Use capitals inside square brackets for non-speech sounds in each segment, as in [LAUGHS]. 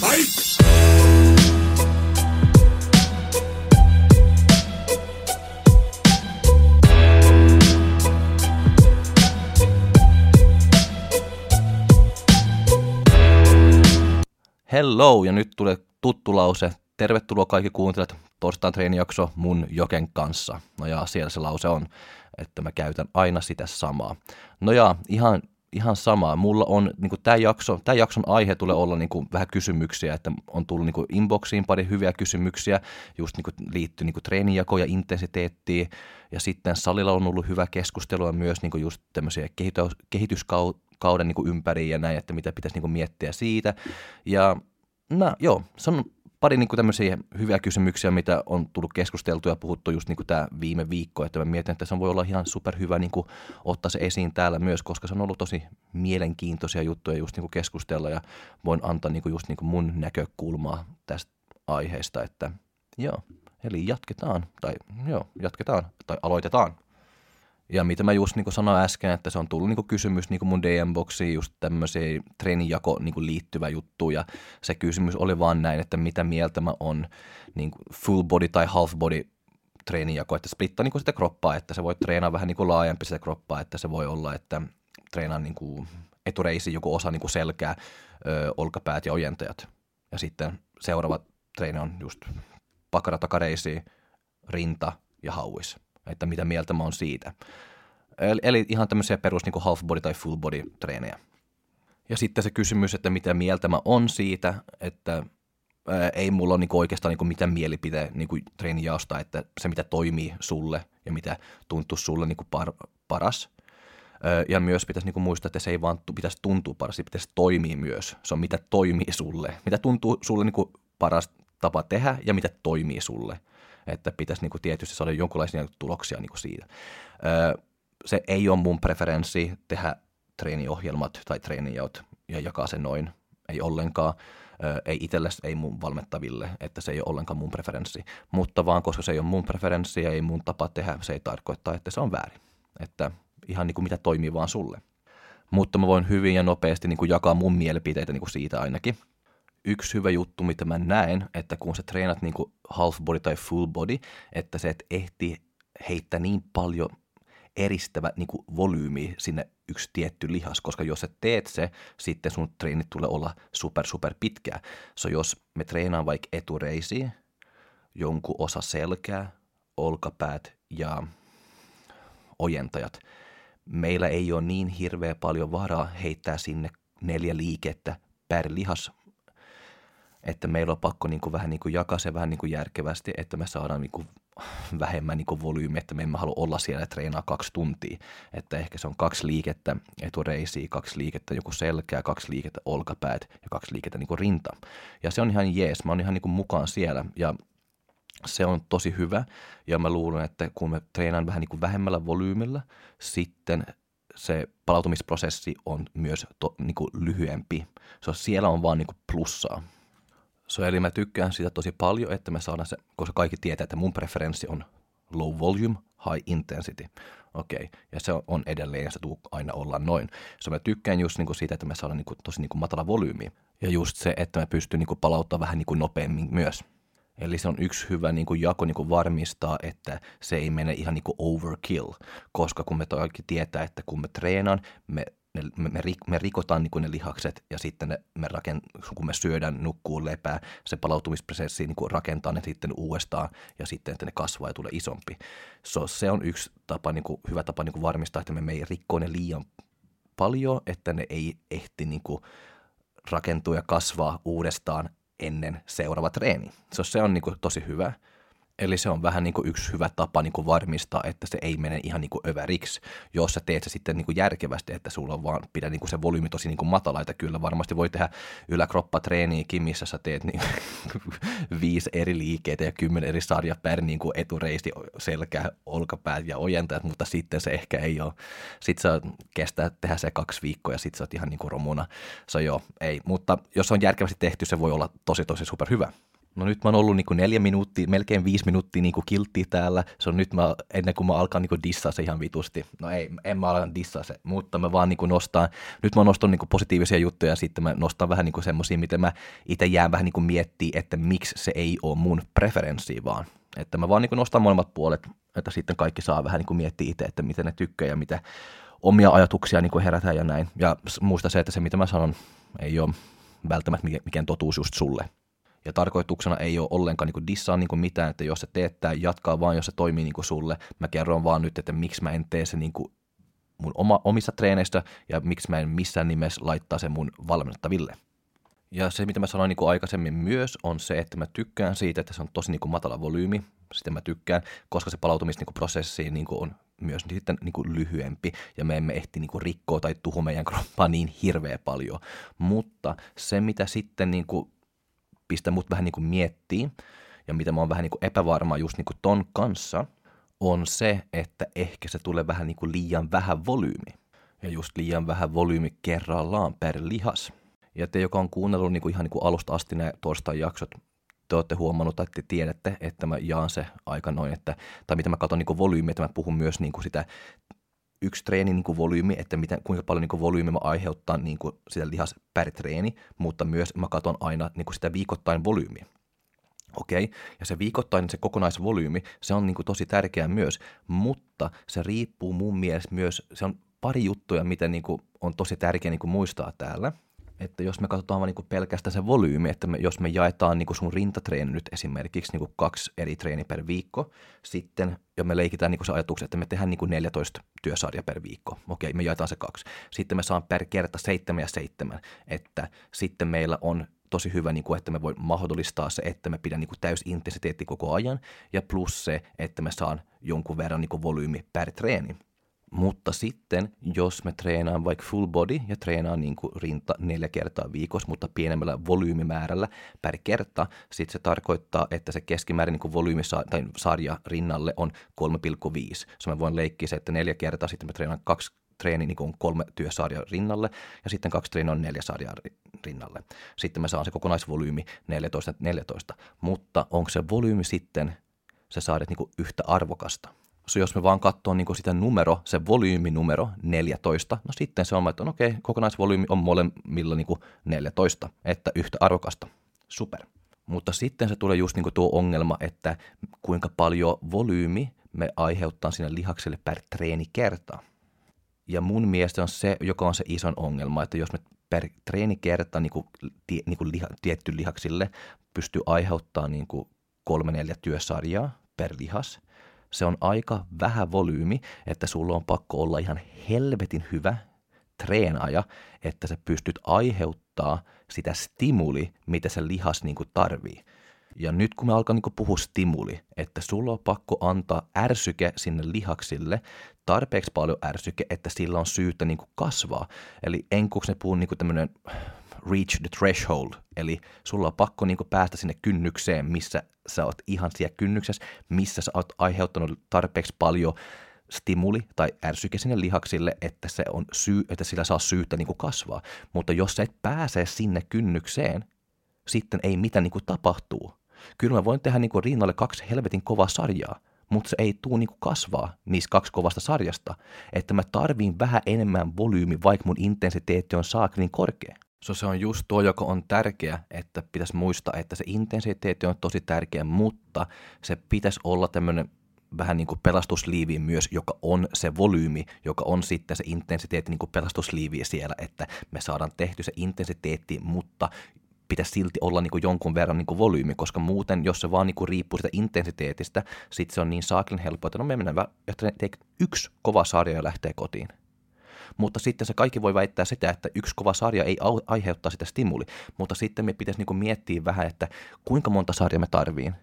Hello, ja nyt tulee tuttu lause. Tervetuloa kaikki kuuntelijat torstain treenijakso mun Joken kanssa. No ja siellä se lause on, että mä käytän aina sitä samaa. No ja ihan, ihan samaa. Mulla on niin tämä jakso, tää jakson aihe tulee olla niin kuin, vähän kysymyksiä, että on tullut niin kuin inboxiin pari hyviä kysymyksiä, just niin kuin, liittyy niin kuin treenijakoon ja intensiteettiin. Ja sitten salilla on ollut hyvä keskustelua myös niin kuin just tämmöisiä kehitys, kehityskauden niin kuin ympäri ja näin, että mitä pitäisi niin kuin miettiä siitä. Ja no, joo, se on pari niin kuin tämmöisiä hyviä kysymyksiä, mitä on tullut keskusteltua ja puhuttu just niin kuin tämä viime viikko, että mä mietin, että se voi olla ihan superhyvä niin kuin ottaa se esiin täällä myös, koska se on ollut tosi mielenkiintoisia juttuja just niin kuin keskustella ja voin antaa niin kuin just niin kuin mun näkökulmaa tästä aiheesta, että joo, eli jatketaan, tai joo, jatketaan, tai aloitetaan. Ja mitä mä just niin sanoin äsken, että se on tullut niin kysymys niin mun DM-boksiin just tämmöisiä treenijako niin liittyvä juttu. Ja se kysymys oli vaan näin, että mitä mieltä mä on niin full body tai half body treenijako, että splittaa niin sitä kroppaa, että se voi treenaa vähän niin laajempi sitä kroppaa, että se voi olla, että treenaa niin etureisi joku osa niin selkää, ö, olkapäät ja ojentajat. Ja sitten seuraava treeni on just pakara takareisi, rinta ja hauis että mitä mieltä mä oon siitä. Eli, eli ihan tämmöisiä perus niin half body tai full body treenejä. Ja sitten se kysymys, että mitä mieltä mä on siitä, että ää, ei mulla ole niin oikeastaan niin mitään mielipide niin treenijaosta, että se mitä toimii sulle ja mitä tuntuu sulle niin par, paras. Ja myös pitäisi niin muistaa, että se ei vaan pitäisi tuntua paras, se pitäisi toimia myös. Se on mitä toimii sulle, mitä tuntuu sulle niin paras tapa tehdä ja mitä toimii sulle että pitäisi niin kuin tietysti saada jonkinlaisia tuloksia niin kuin siitä. Se ei ole mun preferenssi tehdä treeniohjelmat tai treenijaot ja jakaa sen noin, ei ollenkaan. Ei itselle, ei mun valmettaville, että se ei ole ollenkaan mun preferenssi. Mutta vaan koska se ei ole mun preferenssi ja ei mun tapa tehdä, se ei tarkoita, että se on väärin. Että ihan niin kuin mitä toimii vaan sulle. Mutta mä voin hyvin ja nopeasti niin kuin jakaa mun mielipiteitä niin kuin siitä ainakin yksi hyvä juttu, mitä mä näen, että kun sä treenat niin kuin half body tai full body, että se et ehti heittää niin paljon eristävä niin kuin volyymi sinne yksi tietty lihas, koska jos sä teet se, sitten sun treenit tulee olla super super pitkää. So jos me treenaan vaikka etureisiä, jonkun osa selkää, olkapäät ja ojentajat, meillä ei ole niin hirveä paljon varaa heittää sinne neljä liikettä per lihas että meillä on pakko niin kuin vähän niin kuin jakaa se vähän niin kuin järkevästi, että me saadaan niin kuin [LAUGHS] vähemmän niin kuin volyymi, että me emme halua olla siellä ja treenaa kaksi tuntia. Että ehkä se on kaksi liikettä etureisiä, kaksi liikettä joku selkää, kaksi liikettä olkapäät ja kaksi liikettä niin kuin rinta. Ja se on ihan jees, mä oon ihan niin kuin mukaan siellä ja se on tosi hyvä ja mä luulen, että kun me treenaan vähän niin kuin vähemmällä volyymilla, sitten se palautumisprosessi on myös to, niin kuin lyhyempi. So, siellä on vaan niin kuin plussaa. So, eli mä tykkään sitä tosi paljon, että me saadaan se, koska kaikki tietää, että mun preferenssi on low volume, high intensity. Okei, okay. ja se on edelleen, ja se tuu aina olla noin. So, mä tykkään just niinku siitä, että me saadaan niinku, tosi niinku matala volyymi. Ja just se, että mä pystyn niinku palauttamaan vähän niinku nopeammin myös. Eli se on yksi hyvä niin kuin jako niin kuin varmistaa, että se ei mene ihan niin kuin overkill, koska kun me kaikki tietää, että kun me treenaan, me me, me, me rikotaan niin ne lihakset ja sitten ne, me rakent, kun me syödään, nukkuu, lepää, se palautumisprosessi niin kuin rakentaa ne sitten uudestaan ja sitten, että ne kasvaa ja tulee isompi. So, se on yksi tapa, niin kuin, hyvä tapa niin kuin varmistaa, että me, me ei rikko ne liian paljon, että ne ei ehti niin kuin, rakentua ja kasvaa uudestaan ennen seuraava treeni. So, se on niin kuin, tosi hyvä. Eli se on vähän niin kuin yksi hyvä tapa niin kuin varmistaa, että se ei mene ihan niin kuin överiksi, jos sä teet se sitten niin kuin järkevästi, että sulla on vaan pidä niin kuin se volyymi tosi niin kuin matala, että kyllä varmasti voi tehdä yläkroppatreeniäkin, missä sä teet niin [LAUGHS] viisi eri liikkeitä ja kymmenen eri sarja per niin kuin etureisti, selkä, olkapäät ja ojentajat, mutta sitten se ehkä ei ole. Sitten sä kestää tehdä se kaksi viikkoa ja sitten sä oot ihan niin kuin romuna. Se joo, ei. Mutta jos on järkevästi tehty, se voi olla tosi tosi super hyvä. No nyt mä oon ollut niinku neljä minuuttia, melkein viisi minuuttia niinku kiltti täällä. Se on nyt mä, ennen kuin mä alkan niinku dissaa se ihan vitusti. No ei, en mä alkan dissaa se, mutta mä vaan niinku nostan, nyt mä nostan niinku positiivisia juttuja ja sitten mä nostan vähän niinku semmosia, miten mä itse jään vähän niinku miettiä, että miksi se ei ole mun preferenssi vaan. Että mä vaan niinku nostan molemmat puolet, että sitten kaikki saa vähän niinku miettiä itse, että miten ne tykkää ja mitä omia ajatuksia niinku herätään ja näin. Ja muista se, että se mitä mä sanon ei ole välttämättä mikään totuus just sulle. Ja tarkoituksena ei ole ollenkaan niin dissaa niin mitään, että jos se teet tämä, jatkaa vaan, jos se toimii niin sulle. Mä kerron vaan nyt, että miksi mä en tee se niin mun oma, omissa treeneistä ja miksi mä en missään nimessä laittaa se mun valmennettaville. Ja se, mitä mä sanoin niin aikaisemmin myös, on se, että mä tykkään siitä, että se on tosi niin matala volyymi. Sitten mä tykkään, koska se palautumisprosessi niin kuin on myös sitten niin kuin lyhyempi ja me emme ehti niin kuin rikkoa tai tuho meidän kroppaa niin hirveä paljon. Mutta se, mitä sitten niin kuin pistää mut vähän niin kuin miettii ja mitä mä oon vähän niin kuin epävarma just niin kuin ton kanssa, on se, että ehkä se tulee vähän niin kuin liian vähän volyymi. Ja just liian vähän volyymi kerrallaan per lihas. Ja te, joka on kuunnellut niin kuin ihan niin kuin alusta asti nämä torstain jaksot, te olette huomannut tai te tiedätte, että mä jaan se aika noin, että, tai mitä mä katson niin volyymi, että mä puhun myös niin kuin sitä yksi treeni niin kuin volyymi, että miten, kuinka paljon niin kuin volyymi mä aiheuttaa niin kuin sitä lihas per treeni, mutta myös mä katson aina niin kuin sitä viikoittain volyymiä. Okei, okay. ja se viikoittainen, se kokonaisvolyymi, se on niin kuin tosi tärkeä myös, mutta se riippuu mun mielestä myös, se on pari juttuja, mitä niin kuin on tosi tärkeä niin kuin muistaa täällä – että jos me katsotaan vaan niin pelkästään se volyymi, että me, jos me jaetaan niin kuin sun rintatreeni nyt esimerkiksi niin kuin kaksi eri treeni per viikko, sitten ja me leikitään niin kuin se ajatuksen, että me tehdään niin kuin 14 työsarja per viikko. Okei, me jaetaan se kaksi. Sitten me saan per kerta seitsemän ja seitsemän, että sitten meillä on tosi hyvä, niin kuin, että me voi mahdollistaa se, että me pidän niin kuin täysintensiteetti koko ajan, ja plus se, että me saan jonkun verran niin kuin volyymi per treeni. Mutta sitten, jos me treenaan vaikka full body ja treenaan niin kuin rinta neljä kertaa viikossa, mutta pienemmällä volyymimäärällä per kerta, sitten se tarkoittaa, että se keskimäärin niin volyymisarja rinnalle on 3,5. Se mä voin leikkiä se, että neljä kertaa, sitten mä treenaan kaksi treeni niin kuin kolme työsarjaa rinnalle ja sitten kaksi treeniä on neljä sarjaa rinnalle. Sitten mä saan se kokonaisvolyymi 14-14, mutta onko se volyymi sitten, se saadet niin yhtä arvokasta? So jos me vaan katsoo niin sitä numero, se volyyminumero 14, no sitten se on, että no okei, kokonaisvolyymi on molemmilla niin 14, että yhtä arvokasta. Super. Mutta sitten se tulee just niin tuo ongelma, että kuinka paljon volyymi me aiheuttaa sinne lihakselle per treenikerta. Ja mun mielestä on se, joka on se ison ongelma, että jos me per treenikerta niin kuin, niin kuin liha, tietty lihaksille pystyy aiheuttaa niin kuin kolme neljä työsarjaa per lihas – se on aika vähän volyymi, että sulla on pakko olla ihan helvetin hyvä treenaaja, että sä pystyt aiheuttaa sitä stimuli, mitä se lihas niin kuin tarvii. Ja nyt kun me alkaa niin puhua stimuli, että sulla on pakko antaa ärsyke sinne lihaksille, tarpeeksi paljon ärsyke, että sillä on syytä niin kasvaa. Eli enkuksi ne puhuu niin tämmöinen reach the threshold, eli sulla on pakko niin päästä sinne kynnykseen, missä sä oot ihan siellä kynnyksessä, missä sä oot aiheuttanut tarpeeksi paljon stimuli tai ärsyke sinne lihaksille, että, se on syy, että sillä saa syytä niin kuin kasvaa. Mutta jos sä et pääse sinne kynnykseen, sitten ei mitään niin kuin tapahtuu. Kyllä mä voin tehdä niin kuin rinnalle kaksi helvetin kovaa sarjaa, mutta se ei tuu niin kuin kasvaa niistä kaksi kovasta sarjasta. Että mä tarviin vähän enemmän volyymi, vaikka mun intensiteetti on saaklin korkea. So se on just tuo, joka on tärkeä, että pitäisi muistaa, että se intensiteetti on tosi tärkeä, mutta se pitäisi olla tämmöinen vähän niin kuin pelastusliivi myös, joka on se volyymi, joka on sitten se intensiteetti niin kuin pelastusliivi siellä, että me saadaan tehty se intensiteetti, mutta pitäisi silti olla niin kuin jonkun verran niin kuin volyymi, koska muuten, jos se vaan niin kuin riippuu sitä intensiteetistä, sitten se on niin saaklin helppoa, että no me mennään, yksi kova sarja ja lähtee kotiin mutta sitten se kaikki voi väittää sitä, että yksi kova sarja ei aiheuttaa sitä stimuli, mutta sitten me pitäisi niin miettiä vähän, että kuinka monta sarjaa me tarviin?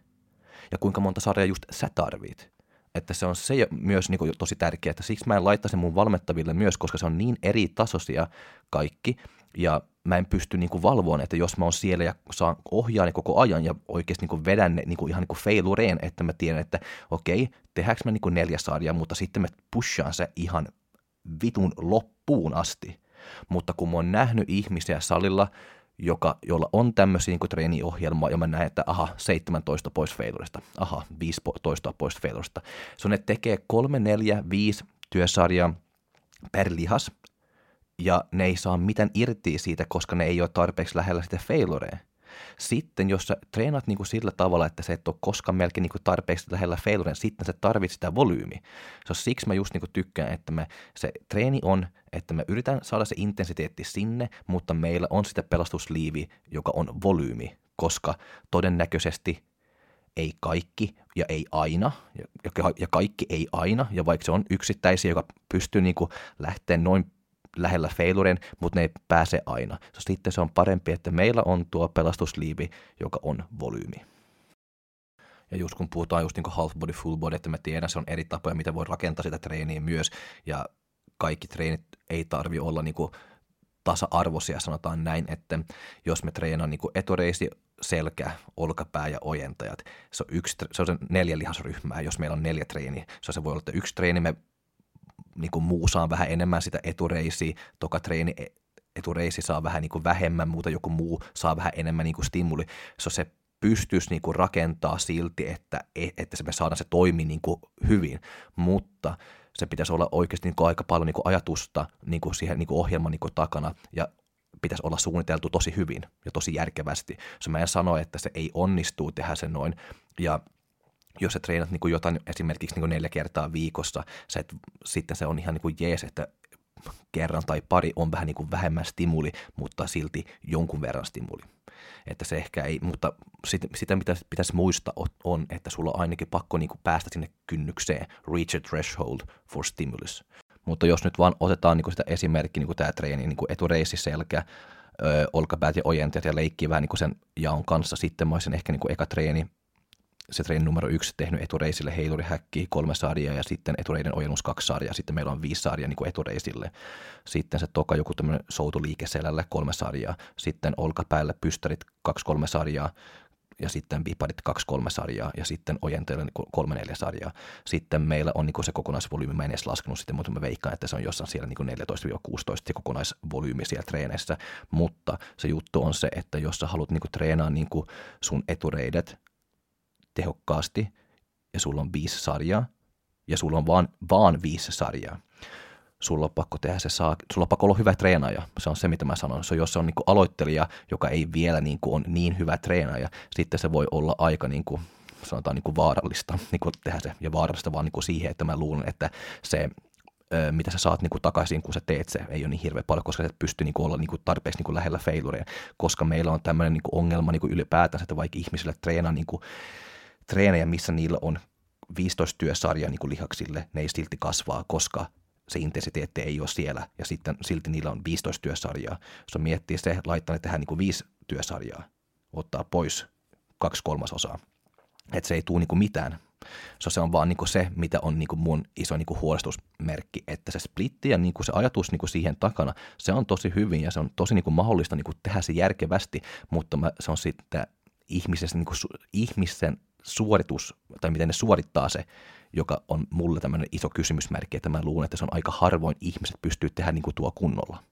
Ja kuinka monta sarjaa just sä tarvit. Että se on se myös niin tosi tärkeää, että siksi mä en laittaisi mun valmettaville myös, koska se on niin eri tasoisia kaikki, ja mä en pysty niin valvoon, että jos mä oon siellä ja saan ohjaa ne koko ajan ja oikeasti niin vedän ne niin ihan niin kuin failureen, että mä tiedän, että okei, tehdäänkö mä niin neljä sarjaa, mutta sitten mä pushaan se ihan vitun loppuun asti. Mutta kun mä oon nähnyt ihmisiä salilla, joka, jolla on tämmöisiä niin treeniohjelma, ja mä näen, että aha, 17 pois failurista, aha, 15 pois failurista. Se on, ne tekee 3, 4, 5 työsarjaa per lihas, ja ne ei saa mitään irti siitä, koska ne ei ole tarpeeksi lähellä sitä failurea. Sitten jos sä treenat niin kuin sillä tavalla, että se et ole koskaan melkein niin kuin tarpeeksi lähellä failuren, sitten se tarvitset sitä volyymi. So, siksi mä just niin kuin tykkään, että me, se treeni on, että me yritän saada se intensiteetti sinne, mutta meillä on sitä pelastusliivi, joka on volyymi, koska todennäköisesti ei kaikki ja ei aina, ja, ja kaikki ei aina, ja vaikka se on yksittäisiä, joka pystyy niin kuin lähteä noin lähellä failuren, mutta ne ei pääse aina. Sitten se on parempi, että meillä on tuo pelastusliivi, joka on volyymi. Ja just kun puhutaan just niin half body, full body, että mä tiedän, se on eri tapoja, miten voi rakentaa sitä treeniä myös, ja kaikki treenit ei tarvi olla niin kuin tasa-arvoisia, sanotaan näin, että jos me treenaan niin etureisi, selkä, olkapää ja ojentajat, se on, yksi, se on se neljä lihasryhmää, jos meillä on neljä treeniä. Se, se voi olla, että yksi treeni me niin kuin muu saa vähän enemmän sitä etureisiä, toka treeni e, etureisi saa vähän niin kuin vähemmän, muuta joku muu saa vähän enemmän niin kuin stimuli. Se, se pystyisi niin kuin rakentaa silti, että, e, että se me saadaan se toimi niin kuin hyvin, mutta se pitäisi olla oikeasti niin kuin aika paljon niin kuin ajatusta niin kuin siihen niin kuin ohjelman niin kuin takana ja pitäisi olla suunniteltu tosi hyvin ja tosi järkevästi. Se mä en sano, että se ei onnistu tehdä sen noin ja jos sä treenat niin kuin jotain esimerkiksi niin kuin neljä kertaa viikossa, sä et, sitten se on ihan niin kuin jees, että kerran tai pari on vähän niin kuin vähemmän stimuli, mutta silti jonkun verran stimuli. Että se ehkä ei, mutta sit, sitä mitä pitäisi muistaa on, että sulla on ainakin pakko niin kuin päästä sinne kynnykseen, reach a threshold for stimulus. Mutta jos nyt vaan otetaan niin kuin sitä esimerkkiä, niin kuin tämä treeni, niin kuin etureissi, selkä, olkapäät ja ojentajat ja leikkii vähän niin kuin sen jaon kanssa, sitten mä olisin ehkä niin kuin eka treeni se treeni numero yksi tehnyt etureisille heilurihäkki kolme sarjaa ja sitten etureiden ojennus kaksi sarjaa. Sitten meillä on viisi sarjaa niin etureisille. Sitten se toka joku tämmöinen soutuliike selälle kolme sarjaa. Sitten olkapäälle pystärit kaksi kolme sarjaa ja sitten viparit kaksi kolme sarjaa ja sitten ojenteille niin kolme neljä sarjaa. Sitten meillä on niin se kokonaisvolyymi, mä en edes laskenut sitten, mutta mä veikkaan, että se on jossain siellä niin 14-16 se kokonaisvolyymi siellä treeneissä. Mutta se juttu on se, että jos sä haluat niin treenaa niin sun etureidet tehokkaasti ja sulla on viisi sarjaa ja sulla on vaan, vaan viisi sarjaa, sulla on pakko tehdä se saa, sulla on pakko olla hyvä treenaaja. Se on se, mitä mä sanon. Se, jos se on niin aloittelija, joka ei vielä niin kuin on niin hyvä treenaaja, sitten se voi olla aika niin kuin, sanotaan niin kuin vaarallista niin kuin tehdä se. Ja vaarallista vaan niin kuin siihen, että mä luulen, että se mitä sä saat niin kuin takaisin, kun sä teet se, ei ole niin hirveän paljon, koska sä et pysty niin kuin olla niin kuin tarpeeksi niin kuin lähellä failureja, koska meillä on tämmöinen niin kuin ongelma niin kuin ylipäätään, että vaikka ihmisille treenaa niin kuin treenejä, missä niillä on 15 työsarjaa niin kuin lihaksille, ne ei silti kasvaa, koska se intensiteetti ei ole siellä ja sitten silti niillä on 15 työsarjaa. Jos miettii se, laittaa ne tähän niin viisi työsarjaa, ottaa pois kaksi kolmasosaa, että se ei tule niin kuin mitään. So, se on vaan niin se, mitä on niin kuin mun iso niin huolestusmerkki, että se splitti ja niin se ajatus niin siihen takana, se on tosi hyvin ja se on tosi niin mahdollista niin tehdä se järkevästi, mutta mä, se on sitten ihmisen, niin ihmisen suoritus, tai miten ne suorittaa se, joka on mulle tämmöinen iso kysymysmerkki, että mä luulen, että se on aika harvoin ihmiset pystyy tehdä niin kuin tuo kunnolla.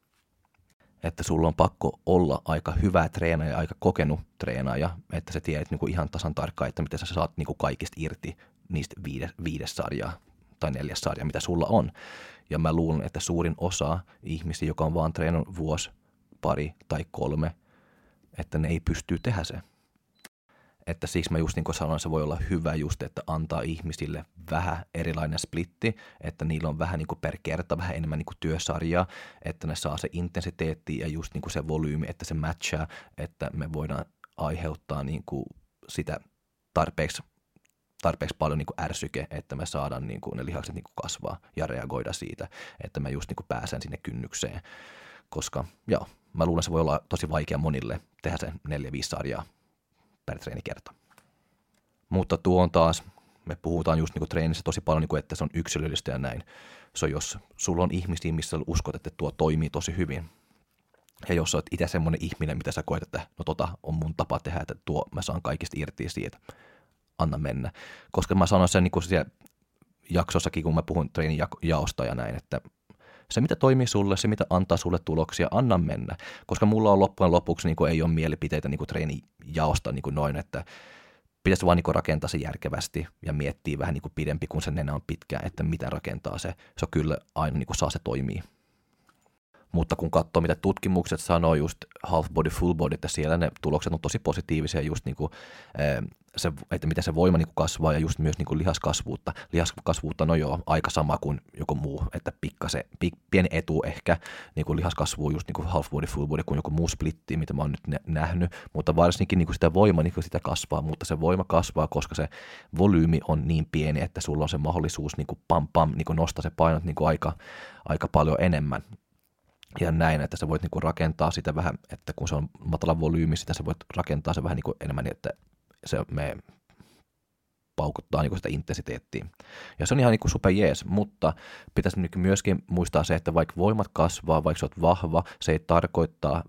Että sulla on pakko olla aika hyvä treenaaja, aika kokenut treenaaja, että sä tiedät niin kuin ihan tasan tarkkaan, että miten sä saat niin kuin kaikista irti niistä viides, viides sarjaa tai neljäs sarja, mitä sulla on. Ja mä luulen, että suurin osa ihmisiä, joka on vaan treenannut vuosi, pari tai kolme, että ne ei pysty tehdä se että siksi mä just niin kuin sanoin, se voi olla hyvä just, että antaa ihmisille vähän erilainen splitti, että niillä on vähän niin kuin per kerta vähän enemmän niin kuin työsarjaa, että ne saa se intensiteetti ja just niin kuin se volyymi, että se matchaa, että me voidaan aiheuttaa niin kuin sitä tarpeeksi tarpeeksi paljon niin kuin ärsyke, että me saadaan niin kuin ne lihakset niin kuin kasvaa ja reagoida siitä, että mä just niin kuin pääsen sinne kynnykseen. Koska joo, mä luulen, se voi olla tosi vaikea monille tehdä se neljä 5 sarjaa per treenikerta. Mutta tuo on taas, me puhutaan just niin treenissä tosi paljon, niin kuin, että se on yksilöllistä ja näin. Se on, jos sulla on ihmisiä, missä uskot, että tuo toimii tosi hyvin, ja jos olet itse semmoinen ihminen, mitä sä koet, että no tota on mun tapa tehdä, että tuo mä saan kaikista irti siitä, anna mennä. Koska mä sanoin sen niin kuin siellä jaksossakin, kun mä puhun treenin jaosta ja näin, että Se, mitä toimii sulle, se, mitä antaa sulle tuloksia, anna mennä. Koska mulla on loppujen lopuksi niin kuin, ei ole mielipiteitä niin kuin treenijaosta niin kuin noin, että pitäisi vaan niin rakentaa se järkevästi ja miettiä vähän niin kuin pidempi, kun se nenä on pitkä, että mitä rakentaa se. Se on kyllä aina niin kuin saa se toimii. Mutta kun katsoo, mitä tutkimukset sanoo just half body, full body, että siellä ne tulokset on tosi positiivisia just niin kuin, se, että miten se voima niin kasvaa ja just myös niin lihaskasvuutta. Lihaskasvuutta, no joo, aika sama kuin joku muu, että pikkasen, pik, pieni etu ehkä niin kuin lihaskasvua just niin half body, full body kuin joku muu splitti, mitä mä oon nyt nähnyt, mutta varsinkin niin sitä voima, niin sitä kasvaa, mutta se voima kasvaa, koska se volyymi on niin pieni, että sulla on se mahdollisuus niin pam pam, niin nostaa se painot niin aika, aika paljon enemmän ja näin, että sä voit niinku rakentaa sitä vähän, että kun se on matala volyymi, sitä sä voit rakentaa se vähän niinku enemmän, että se me paukuttaa niinku sitä intensiteettiä. Ja se on ihan niinku super jees, mutta pitäisi niinku myöskin muistaa se, että vaikka voimat kasvaa, vaikka sä oot vahva, se ei tarkoittaa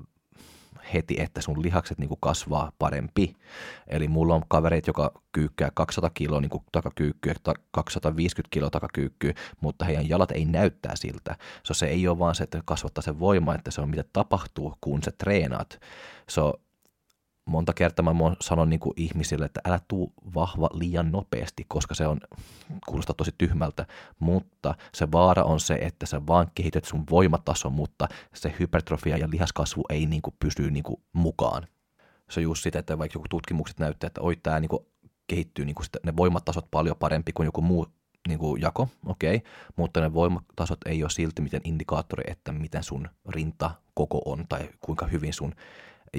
heti, että sun lihakset niin kasvaa parempi. Eli mulla on kavereita, joka kyykkää 200 kiloa niin takakyykkyä, 250 kiloa takakyykkyä, mutta heidän jalat ei näyttää siltä. So, se ei ole vaan se, että kasvattaa se voima, että se on mitä tapahtuu, kun sä treenaat. So, monta kertaa mä sanon niin kuin ihmisille, että älä tuu vahva liian nopeasti, koska se on, kuulostaa tosi tyhmältä, mutta se vaara on se, että sä vaan kehität sun voimatason, mutta se hypertrofia ja lihaskasvu ei niin kuin pysy niin kuin mukaan. Se on just sitä, että vaikka joku tutkimukset näyttää, että oi tämä niin kuin kehittyy niin kuin sitä, ne voimatasot paljon parempi kuin joku muu niin kuin jako, okei, okay, mutta ne voimatasot ei ole silti miten indikaattori, että miten sun rinta koko on tai kuinka hyvin sun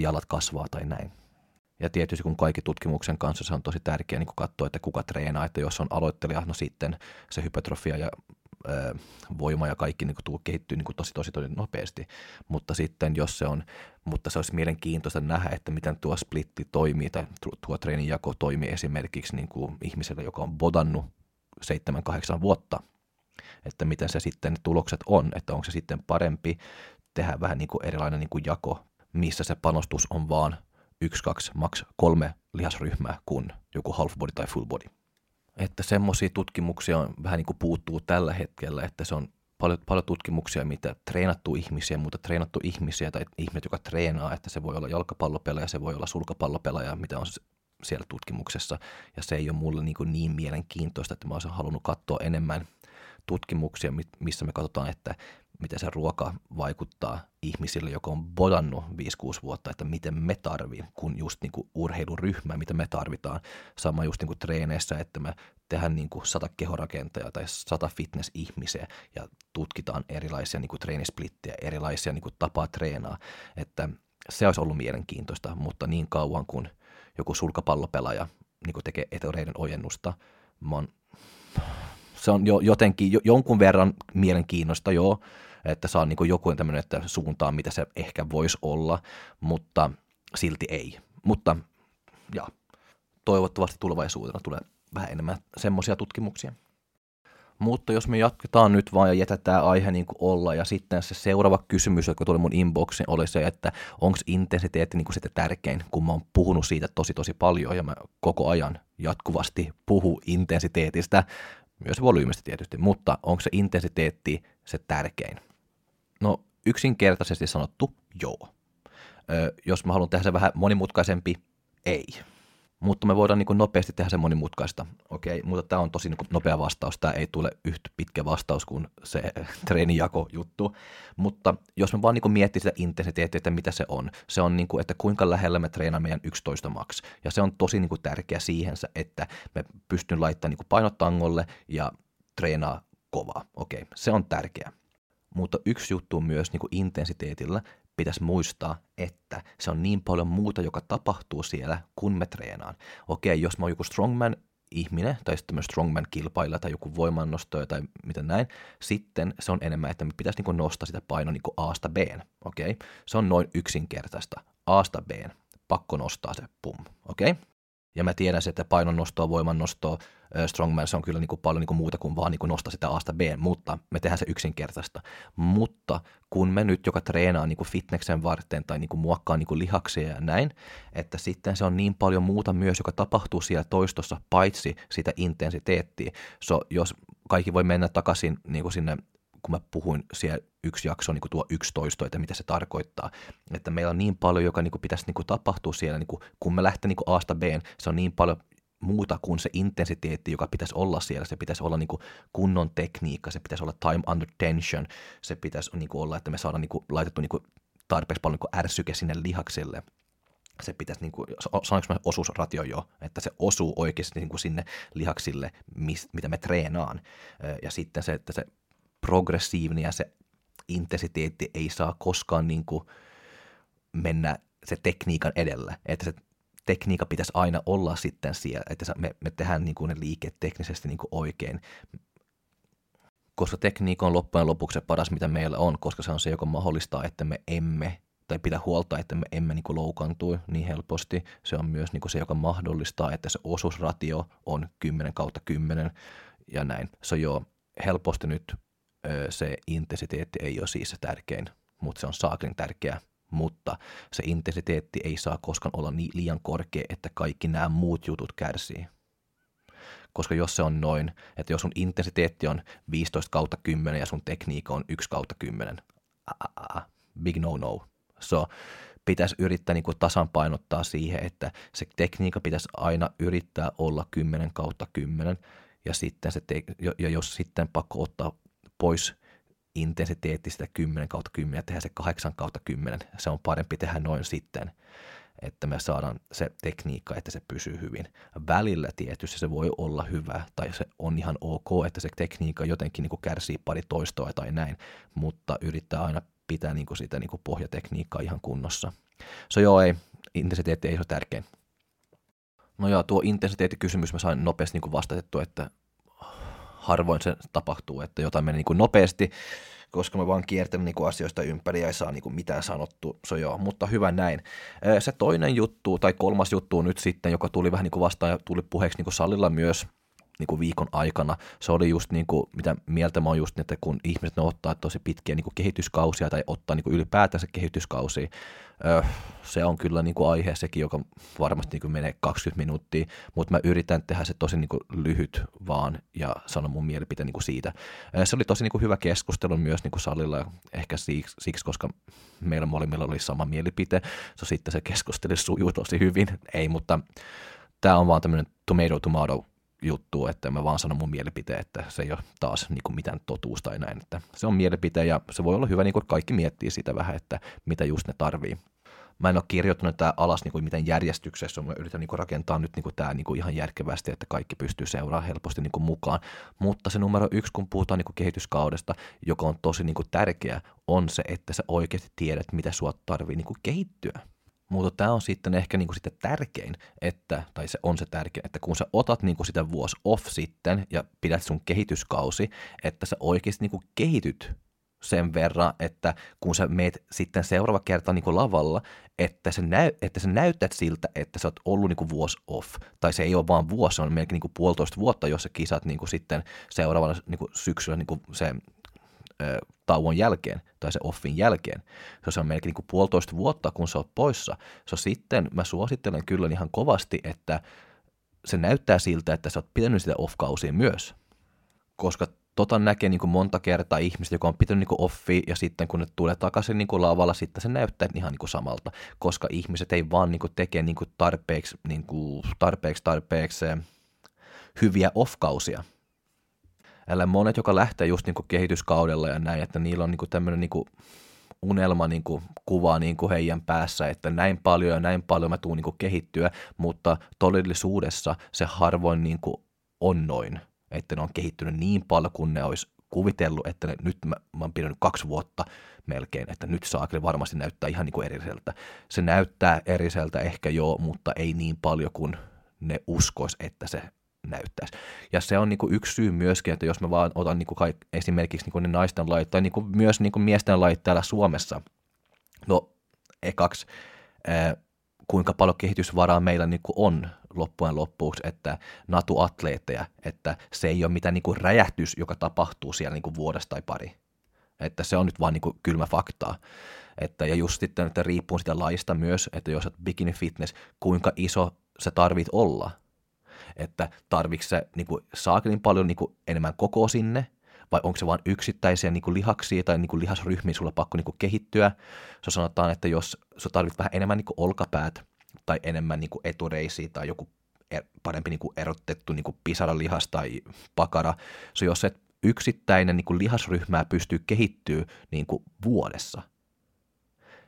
jalat kasvaa tai näin. Ja tietysti kun kaikki tutkimuksen kanssa se on tosi tärkeää niin katsoa, että kuka treenaa, että jos on aloittelija, no sitten se hypertrofia ja ö, voima ja kaikki niin kuin, kehittyy niin kuin tosi, tosi, tosi nopeasti. Mutta sitten jos se on, mutta se olisi mielenkiintoista nähdä, että miten tuo splitti toimii tai tuo treenijako toimii esimerkiksi niin kuin ihmiselle, joka on bodannut 7-8 vuotta, että miten se sitten ne tulokset on, että onko se sitten parempi tehdä vähän niin kuin erilainen niin kuin jako missä se panostus on vaan yksi, kaksi, maks kolme lihasryhmää kuin joku half body tai full body. Että semmoisia tutkimuksia on vähän niin kuin puuttuu tällä hetkellä, että se on paljon, paljon tutkimuksia, mitä treenattu ihmisiä, mutta treenattu ihmisiä tai ihmiset, joka treenaa, että se voi olla jalkapallopelaaja, se voi olla sulkapallopelaaja, mitä on siellä tutkimuksessa. Ja se ei ole mulle niin, kuin niin mielenkiintoista, että mä olisin halunnut katsoa enemmän tutkimuksia, missä me katsotaan, että miten se ruoka vaikuttaa ihmisille, joka on bodannut 5-6 vuotta, että miten me tarviin, kun just niin kuin urheiluryhmä, mitä me tarvitaan. Sama just niin kuin treeneissä, että me tehdään niin kuin sata kehorakentajaa tai sata fitness-ihmisiä ja tutkitaan erilaisia niin kuin treenisplittejä, erilaisia niin kuin tapaa treenaa, että se olisi ollut mielenkiintoista, mutta niin kauan kuin joku sulkapallopelaaja niin kuin tekee etureiden ojennusta, mä oon se on jo, jotenkin jo, jonkun verran mielenkiinnosta, joo, että saa niin joku tämmöinen että suuntaan, mitä se ehkä voisi olla, mutta silti ei. Mutta ja, toivottavasti tulevaisuutena tulee vähän enemmän semmoisia tutkimuksia. Mutta jos me jatketaan nyt vaan ja jätetään aihe niin kuin olla, ja sitten se seuraava kysymys, joka tuli mun inboxiin, oli se, että onko intensiteetti niin kuin sitten tärkein, kun mä oon puhunut siitä tosi tosi paljon, ja mä koko ajan jatkuvasti puhu intensiteetistä, myös volyymista tietysti, mutta onko se intensiteetti se tärkein? No yksinkertaisesti sanottu, joo. Ö, jos mä haluan tehdä se vähän monimutkaisempi, ei. Mutta me voidaan niin kuin nopeasti tehdä se monimutkaista. Okei, mutta tämä on tosi niin kuin nopea vastaus. Tämä ei tule yhtä pitkä vastaus kuin se [LAUGHS] treenijako juttu. Mutta jos me vaan niin miettii sitä intensiteettiä, että mitä se on. Se on, niin kuin, että kuinka lähellä me treenaamme meidän 11 max. Ja se on tosi niin kuin tärkeä siihen, että me pystyn laittamaan niin kuin painotangolle ja treenaa kovaa. Okei, se on tärkeä. Mutta yksi juttu myös niin kuin intensiteetillä, pitäisi muistaa, että se on niin paljon muuta, joka tapahtuu siellä, kun me treenaan. Okei, jos mä oon joku strongman ihminen tai sitten myös strongman-kilpailija tai joku voimannostoja tai mitä näin, sitten se on enemmän, että me pitäisi niin nostaa sitä painoa niin A-sta B. Okei, se on noin yksinkertaista. A-sta B, pakko nostaa se, pum. Okei, ja mä tiedän se, että painonnostoa, voimannostoa, strongman, on kyllä niin kuin paljon niin kuin muuta kuin vaan niin kuin nostaa sitä A-sta B, mutta me tehdään se yksinkertaista. Mutta kun me nyt joka treenaa niin kuin fitneksen varten tai niin kuin muokkaa niin kuin lihaksia ja näin, että sitten se on niin paljon muuta myös, joka tapahtuu siellä toistossa, paitsi sitä intensiteettiä. So, jos kaikki voi mennä takaisin niin kuin sinne kun mä puhuin siellä yksi jakso, niin kuin tuo yksitoisto, että mitä se tarkoittaa. Että meillä on niin paljon, joka niin kuin pitäisi niin kuin tapahtua siellä, niin kuin, kun me lähtee niin A-sta B, se on niin paljon muuta kuin se intensiteetti, joka pitäisi olla siellä. Se pitäisi olla niin kuin kunnon tekniikka, se pitäisi olla time under tension, se pitäisi niin kuin olla, että me saadaan niin kuin laitettu niin kuin tarpeeksi paljon niin kuin ärsyke sinne lihakselle se pitäisi, niin kuin, sanoinko mä osuusratio jo, että se osuu oikeasti niin kuin sinne lihaksille, mitä me treenaan. Ja sitten se, että se progressiivinen ja se intensiteetti ei saa koskaan niin kuin mennä se tekniikan edellä. Että se tekniikka pitäisi aina olla sitten siellä, että me, me tehdään niin kuin ne liikkeet teknisesti niin kuin oikein. Koska tekniikka on loppujen lopuksi se paras, mitä meillä on, koska se on se, joka mahdollistaa, että me emme tai pidä huolta, että me emme niin kuin loukaantui niin helposti. Se on myös niin kuin se, joka mahdollistaa, että se osuusratio on 10 kautta 10 ja näin. Se on jo helposti nyt se intensiteetti ei ole siis se tärkein, mutta se on saaklin tärkeä. Mutta se intensiteetti ei saa koskaan olla niin liian korkea, että kaikki nämä muut jutut kärsii. Koska jos se on noin, että jos sun intensiteetti on 15 kautta 10 ja sun tekniikka on 1 kautta 10, big no no. So, pitäisi yrittää niin kuin tasapainottaa siihen, että se tekniikka pitäisi aina yrittää olla 10 kautta 10, ja, sitten se te- ja jos sitten pakko ottaa pois intensiteetti sitä 10 kautta 10 ja tehdä se 8 kautta 10, se on parempi tehdä noin sitten, että me saadaan se tekniikka, että se pysyy hyvin. Välillä tietysti se voi olla hyvä tai se on ihan ok, että se tekniikka jotenkin niin kuin kärsii pari toistoa tai näin, mutta yrittää aina pitää niin kuin sitä niin kuin pohjatekniikkaa ihan kunnossa. So joo, ei, intensiteetti ei ole tärkein. No joo, tuo intensiteettikysymys mä sain nopeasti niin vastatettu, että harvoin se tapahtuu, että jotain menee niin kuin nopeasti, koska mä vaan kiertelen niin kuin asioista ympäri ja ei saa niin kuin mitään sanottu, so joo, mutta hyvä näin. Se toinen juttu, tai kolmas juttu nyt sitten, joka tuli vähän niin kuin vastaan ja tuli puheeksi niin kuin salilla myös, niin kuin viikon aikana. Se oli just niin kuin, mitä mieltä mä oon just, että kun ihmiset ne ottaa tosi pitkiä niin kuin kehityskausia tai ottaa niin kuin ylipäätänsä kehityskausia, öö, se on kyllä niin kuin aihe sekin, joka varmasti niin kuin menee 20 minuuttia, mutta mä yritän tehdä se tosi niin kuin lyhyt vaan ja sanon mun mielipiteen niin kuin siitä. Se oli tosi niin kuin hyvä keskustelu myös niin kuin salilla, ehkä siksi, siksi, koska meillä molemmilla oli sama mielipite, so sitten se keskustelu sujuu tosi hyvin, ei, mutta tämä on vaan tämmöinen tomato tomato juttu, että mä vaan sanon mun mielipiteen, että se ei ole taas niin kuin mitään totuus tai näin. Että se on mielipite ja se voi olla hyvä, niin kuin kaikki miettii sitä vähän, että mitä just ne tarvii. Mä en ole kirjoittanut tämä alas niin kuin miten järjestyksessä, mä yritän niin kuin rakentaa nyt niin kuin tämä niin kuin ihan järkevästi, että kaikki pystyy seuraamaan helposti niin kuin mukaan. Mutta se numero yksi, kun puhutaan niin kuin kehityskaudesta, joka on tosi niin kuin tärkeä, on se, että sä oikeasti tiedät, mitä sua tarvii niin kuin kehittyä mutta tämä on sitten ehkä niinku sitä tärkein, että, tai se on se tärkein, että kun sä otat niinku sitä vuosi off sitten ja pidät sun kehityskausi, että sä oikeasti niinku kehityt sen verran, että kun sä meet sitten seuraava kerta niin lavalla, että sä, näy, että sä näytät siltä, että sä oot ollut niin vuosi off. Tai se ei ole vaan vuosi, se on melkein niin puolitoista vuotta, jos sä kisat niin sitten seuraavana niin syksyllä niin se tauon jälkeen tai se offin jälkeen. Se on melkein niin kuin puolitoista vuotta, kun se on poissa. Se sitten, mä suosittelen kyllä ihan kovasti, että se näyttää siltä, että sä oot pitänyt sitä off-kausia myös. Koska tota näkee niin kuin monta kertaa ihmiset, joka on pitänyt niin kuin offi ja sitten kun ne tulee takaisin niin kuin lavalla, sitten se näyttää ihan niin kuin samalta, koska ihmiset ei vaan niin kuin tekee niin kuin tarpeeksi, niin kuin tarpeeksi, tarpeeksi hyviä off-kausia älä monet, joka lähtee just niin kuin kehityskaudella ja näin, että niillä on niin kuin tämmöinen niin kuin unelma niin kuin, kuva niin kuin heidän päässä, että näin paljon ja näin paljon mä tuun niin kuin kehittyä, mutta todellisuudessa se harvoin niin kuin on noin, että ne on kehittynyt niin paljon kuin ne olisi kuvitellut, että ne, nyt mä, mä oon pidänyt kaksi vuotta melkein, että nyt saakeli varmasti näyttää ihan niin kuin eriseltä. Se näyttää eriseltä ehkä joo, mutta ei niin paljon kuin ne uskois, että se näyttäisi. Ja se on niin kuin yksi syy myöskin, että jos mä vaan otan niin kuin kaik, esimerkiksi niin kuin ne naisten lait tai niin kuin myös niin kuin miesten lait täällä Suomessa. No ekaksi, ää, kuinka paljon kehitysvaraa meillä niin kuin on loppujen loppuksi, että natuatleetteja, että se ei ole mitään niin kuin räjähtys, joka tapahtuu siellä niin kuin vuodesta tai pari. Että se on nyt vaan niin kuin kylmä faktaa. Että, ja just sitten, että riippuu sitä laista myös, että jos olet bikini fitness, kuinka iso se tarvit olla – että tarvitsetko se niin kuin, saakelin paljon niin kuin, enemmän koko sinne, vai onko se vain yksittäisiä niin kuin lihaksia tai niin kuin lihasryhmiä sulla pakko niin kuin kehittyä. Se sanotaan, että jos sä tarvitset vähän enemmän niin kuin olkapäät tai enemmän niin kuin etureisiä tai joku er, parempi niin kuin erotettu niin kuin pisaralihas tai pakara, se jos et yksittäinen niin kuin lihasryhmää pystyy kehittyä niin kuin vuodessa,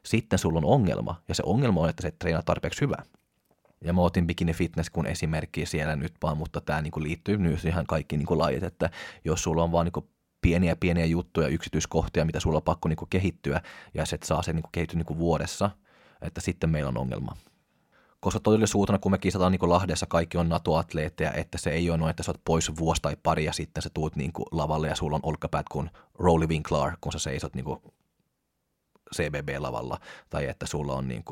sitten sulla on ongelma, ja se ongelma on, että se treenaa tarpeeksi hyvä. Ja mä otin Bikini Fitness kun esimerkki siellä nyt vaan, mutta tämä niinku liittyy myös ihan kaikki niinku lajit, että jos sulla on vaan niinku pieniä pieniä juttuja, yksityiskohtia, mitä sulla on pakko niinku kehittyä, ja se saa sen niinku kehittyä niinku vuodessa, että sitten meillä on ongelma. Koska todellisuutena, kun me kisataan niin Lahdessa, kaikki on NATO-atleetteja, että se ei ole noin, että sä oot pois vuosi tai pari ja sitten sä tuut niin lavalle ja sulla on olkapäät kuin Rolly Winklar, kun sä seisot niin CBB-lavalla, tai että sulla on niin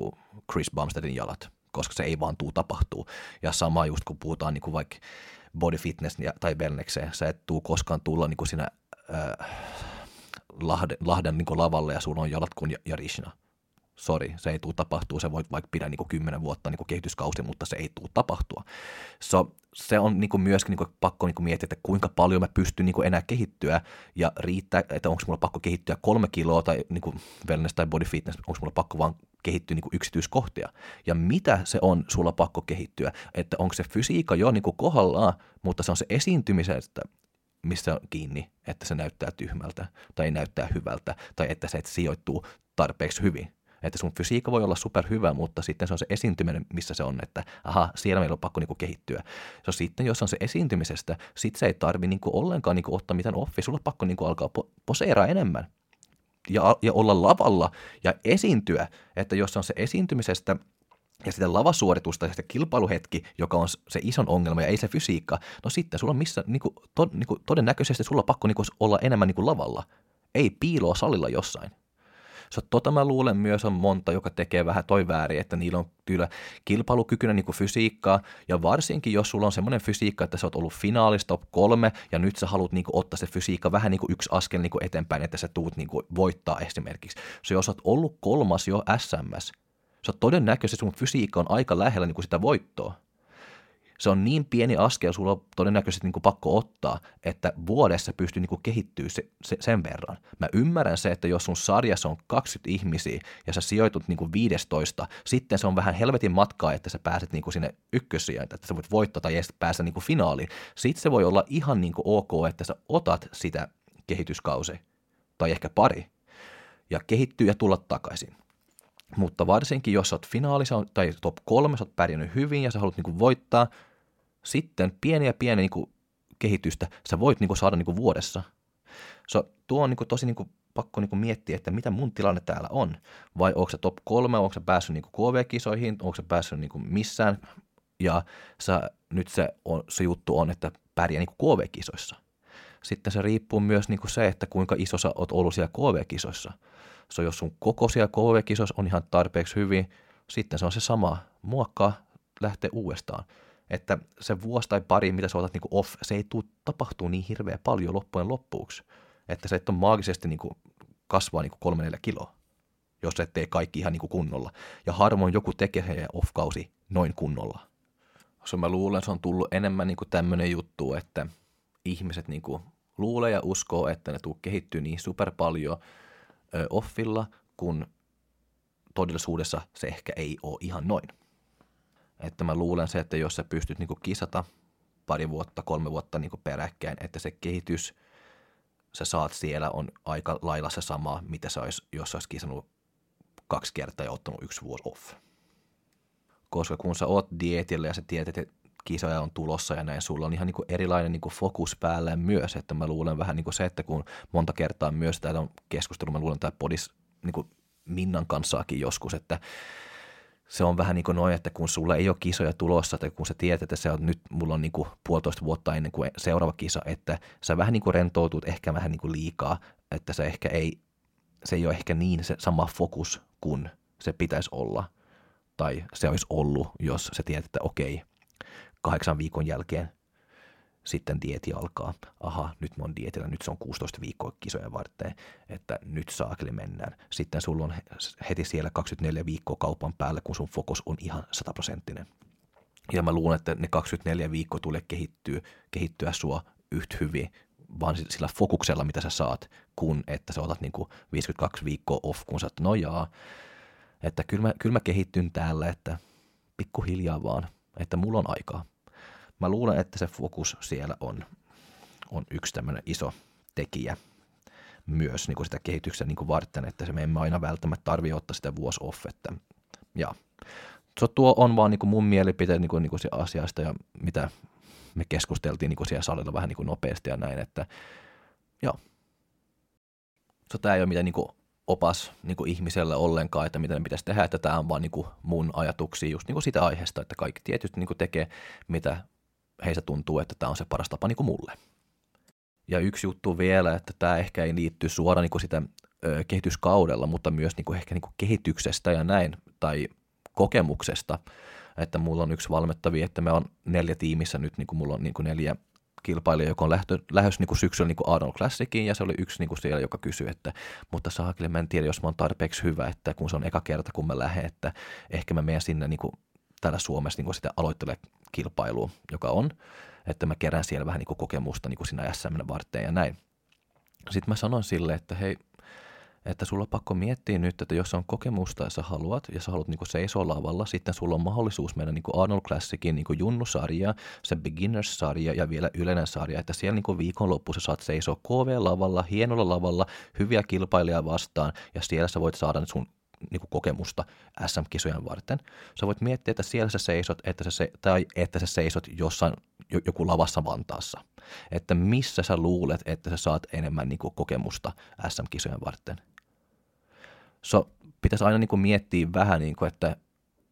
Chris Bumsteadin jalat koska se ei vaan tuu tapahtuu. Ja sama just kun puhutaan niin kuin vaikka body fitness tai wellnesseen, sä et tuu koskaan tulla niin kuin siinä äh, Lahden, Lahden niin kuin lavalle ja sulla on jalat kuin Jarishna. Sori, se ei tule tapahtua, se voi vaikka pidä niin kymmenen vuotta niin kuin kehityskausi, mutta se ei tule tapahtua. So, se on niin kuin myöskin niin kuin pakko niin kuin miettiä, että kuinka paljon mä pystyn niin kuin enää kehittyä ja riittää, että onko mulla pakko kehittyä kolme kiloa tai niin kuin wellness tai body fitness, onko mulla pakko vaan kehittyä niin kuin yksityiskohtia. Ja mitä se on sulla pakko kehittyä, että onko se fysiikka jo niin kuin kohdallaan, mutta se on se esiintymisestä, missä on kiinni, että se näyttää tyhmältä tai näyttää hyvältä tai että se et sijoittuu tarpeeksi hyvin. Että sun fysiikka voi olla superhyvä, mutta sitten se on se esiintyminen, missä se on, että aha, siellä meillä on pakko niinku kehittyä. So, sitten jos on se esiintymisestä, sit se ei tarvi niinku ollenkaan niinku ottaa mitään offi, sulla on pakko niinku alkaa po- poseeraa enemmän ja, ja olla lavalla ja esiintyä, että jos on se esiintymisestä ja sitä lavasuoritusta ja sitä kilpailuhetki, joka on se ison ongelma ja ei se fysiikka, no sitten sulla on missä, niin kuin, to, niin kuin, todennäköisesti sulla on pakko niin kuin, olla enemmän niin kuin lavalla, ei piiloa salilla jossain. So, tota mä luulen myös on monta, joka tekee vähän toi väärin, että niillä on kyllä kilpailukykyinen niin fysiikkaa, ja varsinkin jos sulla on semmoinen fysiikka, että sä oot ollut finaalista top kolme, ja nyt sä haluat niin kuin, ottaa se fysiikka vähän niin kuin yksi askel niin kuin eteenpäin, että sä tuut niin kuin, voittaa esimerkiksi. So, jos oot ollut kolmas jo SMS, sä oot todennäköisesti sun fysiikka on aika lähellä niin kuin sitä voittoa se on niin pieni askel, sulla on todennäköisesti niin kuin pakko ottaa, että vuodessa pystyy niin kuin kehittyä se, se, sen verran. Mä ymmärrän se, että jos sun sarjassa on 20 ihmisiä ja sä sijoitut niin kuin 15, sitten se on vähän helvetin matkaa, että sä pääset niin kuin sinne ykkössijaan, että sä voit voittaa tai edes päästä niin kuin finaaliin. Sitten se voi olla ihan niin kuin ok, että sä otat sitä kehityskausi tai ehkä pari ja kehittyy ja tulla takaisin. Mutta varsinkin, jos olet finaalissa tai top kolme, olet pärjännyt hyvin ja sä haluat niin voittaa, sitten pieniä pieniä niin kehitystä sä voit niin saada niin vuodessa. So, tuo on niin tosi niin pakko niin miettiä, että mitä mun tilanne täällä on. Vai onko se top kolme, onko se päässyt niin KV-kisoihin, onko se päässyt niin missään. Ja sä, nyt se, on, se juttu on, että pärjää niin KV-kisoissa. Sitten se riippuu myös niin se, että kuinka iso sä oot ollut siellä KV-kisoissa – So jos sun koko siellä KV-kisossa on ihan tarpeeksi hyvin, sitten se on se sama. Muokkaa, lähtee uudestaan. Että se vuosi tai pari, mitä sä otat niin off, se ei tule tapahtuu niin hirveän paljon loppujen loppuksi. Että se et on maagisesti niin kasvaa niin kolme neljä kiloa, jos et tee kaikki ihan niin kunnolla. Ja harvoin joku tekee off-kausi noin kunnolla. So mä luulen, se on tullut enemmän niin tämmöinen juttu, että ihmiset niin luulee ja uskoo, että ne tuu kehittyy niin super paljon – offilla, kun todellisuudessa se ehkä ei ole ihan noin. Että mä luulen se, että jos sä pystyt niin kisata pari vuotta, kolme vuotta niin peräkkäin, että se kehitys, sä saat siellä on aika lailla se sama, mitä sä ois, jos sä olisi kisannut kaksi kertaa ja ottanut yksi vuosi off. Koska kun sä oot dietillä ja sä tiedät, että kisoja on tulossa ja näin, sulla on ihan niin kuin erilainen niin kuin fokus päällä myös, että mä luulen vähän niin kuin se, että kun monta kertaa myös täällä on keskustelu, mä luulen tämä podis niin kuin Minnan kanssaakin joskus, että se on vähän niin kuin noin, että kun sulla ei ole kisoja tulossa, että kun sä tiedät, että se on nyt, mulla on niin kuin puolitoista vuotta ennen kuin seuraava kisa, että sä vähän niin kuin rentoutut ehkä vähän niin kuin liikaa, että se ehkä ei, se ei ole ehkä niin se sama fokus kuin se pitäisi olla, tai se olisi ollut, jos sä tiedät, että okei, kahdeksan viikon jälkeen sitten dieti alkaa. Aha, nyt mä oon dietillä, nyt se on 16 viikkoa kisoja varten, että nyt saakeli mennään. Sitten sulla on heti siellä 24 viikkoa kaupan päällä, kun sun fokus on ihan sataprosenttinen. Ja mä luulen, että ne 24 viikkoa tulee kehittyä, kehittyä sua yhtä hyvin, vaan sillä fokuksella, mitä sä saat, kun että sä otat niin kuin 52 viikkoa off, kun sä oot, no jaa, että kyllä mä, kyllä mä kehittyn täällä, että pikkuhiljaa vaan, että mulla on aikaa. Mä luulen, että se fokus siellä on, on yksi tämmöinen iso tekijä myös niin kuin sitä kehityksen niin kuin varten, että se me emme aina välttämättä tarvi ottaa sitä vuosi off, että ja. So, tuo on vaan niin kuin mun mielipite niin kuin, niin kuin se asiasta ja mitä me keskusteltiin niin kuin siellä salilla vähän niin kuin nopeasti ja näin, että joo. So, tämä ei ole mitään niin kuin opas niin kuin ihmiselle ollenkaan, että mitä pitäisi tehdä, että tämä on vaan niin kuin mun ajatuksia just niin kuin sitä aiheesta, että kaikki tietysti niin kuin tekee, mitä heistä tuntuu, että tämä on se paras tapa niin kuin mulle. Ja yksi juttu vielä, että tämä ehkä ei liitty suoraan niin kuin sitä ö, kehityskaudella, mutta myös niin kuin ehkä niin kuin kehityksestä ja näin, tai kokemuksesta, että mulla on yksi valmettavi, että me on neljä tiimissä nyt, niin kuin mulla on niin kuin neljä kilpailija, joka on lähtö, lähes niin kuin syksyllä niin kuin Arnold Classiciin, ja se oli yksi niin kuin siellä, joka kysyi, että mutta saakeli, mä en tiedä, jos mä oon tarpeeksi hyvä, että kun se on eka kerta, kun mä lähden, että ehkä mä menen sinne niin kuin täällä Suomessa niin kuin sitä aloittele kilpailua, joka on, että mä kerään siellä vähän niin kuin kokemusta niin kuin siinä SM varten ja näin. Sitten mä sanoin sille, että hei, että sulla on pakko miettiä nyt, että jos on kokemusta ja sä haluat, ja sä haluat niinku seisoa lavalla, sitten sulla on mahdollisuus mennä niinku Arnold Classicin niinku junnusarja, se beginners-sarja ja vielä yleinen sarja, että siellä niinku viikonloppu sä saat seisoa KV-lavalla, hienolla lavalla, hyviä kilpailijaa vastaan, ja siellä sä voit saada sun niinku kokemusta SM-kisojen varten. Sä voit miettiä, että siellä sä seisot, että sä se, tai että sä seisot jossain joku lavassa Vantaassa. Että missä sä luulet, että sä saat enemmän niinku kokemusta SM-kisojen varten so, pitäisi aina niin miettiä vähän, niin kuin, että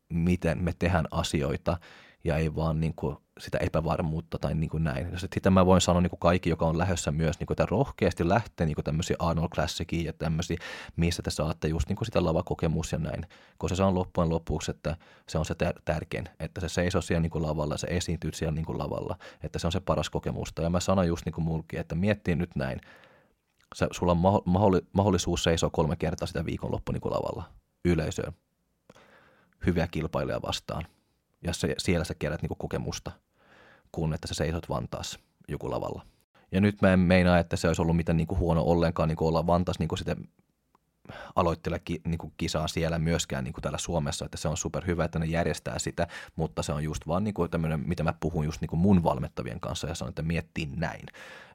miten me tehdään asioita ja ei vaan niin kuin sitä epävarmuutta tai niin kuin näin. Sitten mä voin sanoa niin kuin kaikki, joka on lähdössä myös, niin kuin, että rohkeasti lähtee niin kuin tämmöisiä Arnold Classiciin ja tämmöisiä, missä te saatte just niin kuin sitä lavakokemus ja näin. Koska se on loppujen lopuksi, että se on se tärkein, että se seisoo siellä niin kuin lavalla, se esiintyy siellä niin kuin lavalla, että se on se paras kokemusta. Ja mä sanon just niin kuin mulki, että miettii nyt näin, sä, sulla on mahdollisuus seisoa kolme kertaa sitä viikonloppu niin lavalla yleisöön hyviä kilpailijoja vastaan. Ja se, siellä sä kerät niin kokemusta, kun että sä seisot Vantaassa joku lavalla. Ja nyt mä en meinaa, että se olisi ollut mitään niin kuin huono ollenkaan niin kuin olla Vantaassa niin kuin sitä aloittele ki, niin kuin kisaa siellä myöskään niin kuin täällä Suomessa, että se on super hyvä, että ne järjestää sitä, mutta se on just vaan niin kuin tämmöinen, mitä mä puhun just niin kuin mun valmettavien kanssa ja sanon, että miettii näin,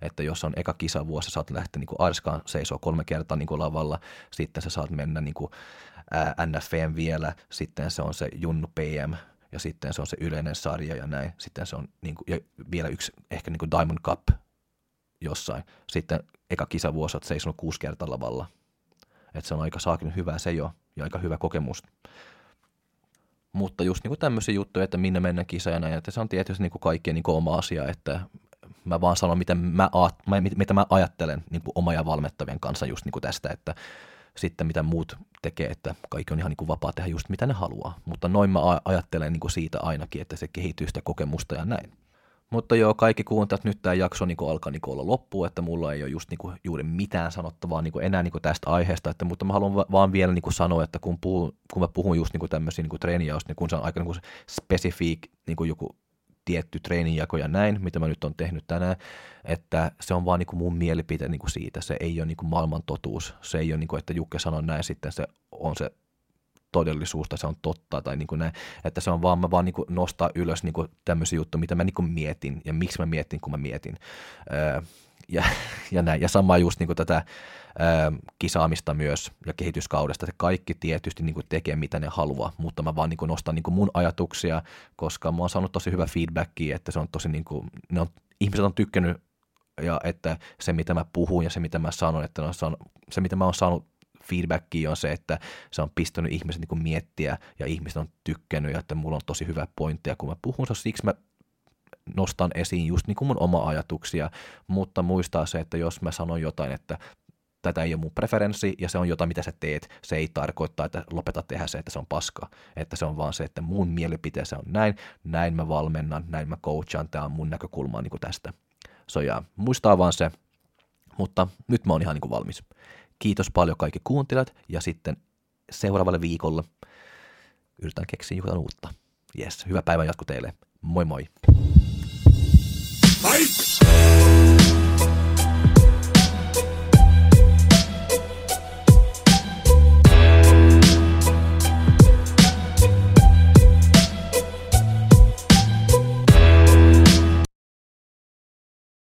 että jos on eka kisavuosi, sä oot lähteä niin kuin Arskaan seisoo kolme kertaa niin kuin lavalla, sitten sä saat mennä niin kuin NFM vielä, sitten se on se Junnu PM, ja sitten se on se yleinen sarja ja näin, sitten se on niin kuin, ja vielä yksi ehkä niin kuin Diamond Cup jossain, sitten eka kisavuosi oot seisonut kuusi kertaa lavalla, että se on aika saakin hyvä se jo ja aika hyvä kokemus. Mutta just niin kuin tämmöisiä juttuja, että minne mennään kisajana, että se on tietysti niin kuin kaikkien niin kuin oma asia, että mä vaan sanon, miten mä, mitä mä ajattelen niin kuin oma ja valmettavien kanssa just niin kuin tästä, että sitten mitä muut tekee, että kaikki on ihan niin kuin vapaa tehdä just mitä ne haluaa. Mutta noin mä ajattelen niin kuin siitä ainakin, että se kehittyy sitä kokemusta ja näin. Mutta joo, kaikki kuuntelijat, nyt tämä jakso niin alkaa niin olla loppu, että mulla ei ole just niin kuin, juuri mitään sanottavaa niin enää niin tästä aiheesta, että, mutta mä haluan va- vaan vielä niin sanoa, että kun, puhun, kun mä puhun just niin tämmöisiä niin treenijaosta, niin kun se on aika niin spesifiik niin joku tietty treenijako ja näin, mitä mä nyt on tehnyt tänään, että se on vaan niin kuin mun mielipite niin kuin siitä, se ei ole niin kuin maailman totuus, se ei ole niin kuin, että Jukke sanoi näin, sitten se on se todellisuus tai se on totta tai niin kuin näin, että se on vaan, mä vaan niin kuin nostaa ylös niin kuin tämmöisiä juttuja, mitä mä niin kuin mietin ja miksi mä mietin, kun mä mietin. Öö, ja, ja näin. Ja sama just niin tätä öö, kisaamista myös ja kehityskaudesta, että kaikki tietysti niin tekee mitä ne haluaa, mutta mä vaan niin nostan niin mun ajatuksia, koska mä oon saanut tosi hyvä feedbackia, että se on tosi niin kuin, ne on, ihmiset on tykkännyt ja että se mitä mä puhun ja se mitä mä sanon, että on saanut, se mitä mä oon saanut feedbackia on se, että se on pistänyt ihmiset niin miettiä ja ihmiset on tykkännyt ja että mulla on tosi hyvä pointteja, kun mä puhun, se siksi mä nostan esiin just niin kuin mun oma ajatuksia, mutta muistaa se, että jos mä sanon jotain, että tätä ei ole mun preferenssi ja se on jotain, mitä sä teet, se ei tarkoita, että lopeta tehdä se, että se on paska. Että se on vaan se, että mun mielipiteessä on näin, näin mä valmennan, näin mä coachaan, tämä on mun näkökulma niin kuin tästä. So ja muistaa vaan se, mutta nyt mä oon ihan niin kuin valmis. Kiitos paljon kaikki kuuntelijat ja sitten seuraavalle viikolle yritän keksiä jotain uutta. Yes, hyvää päivän jatko teille. Moi moi!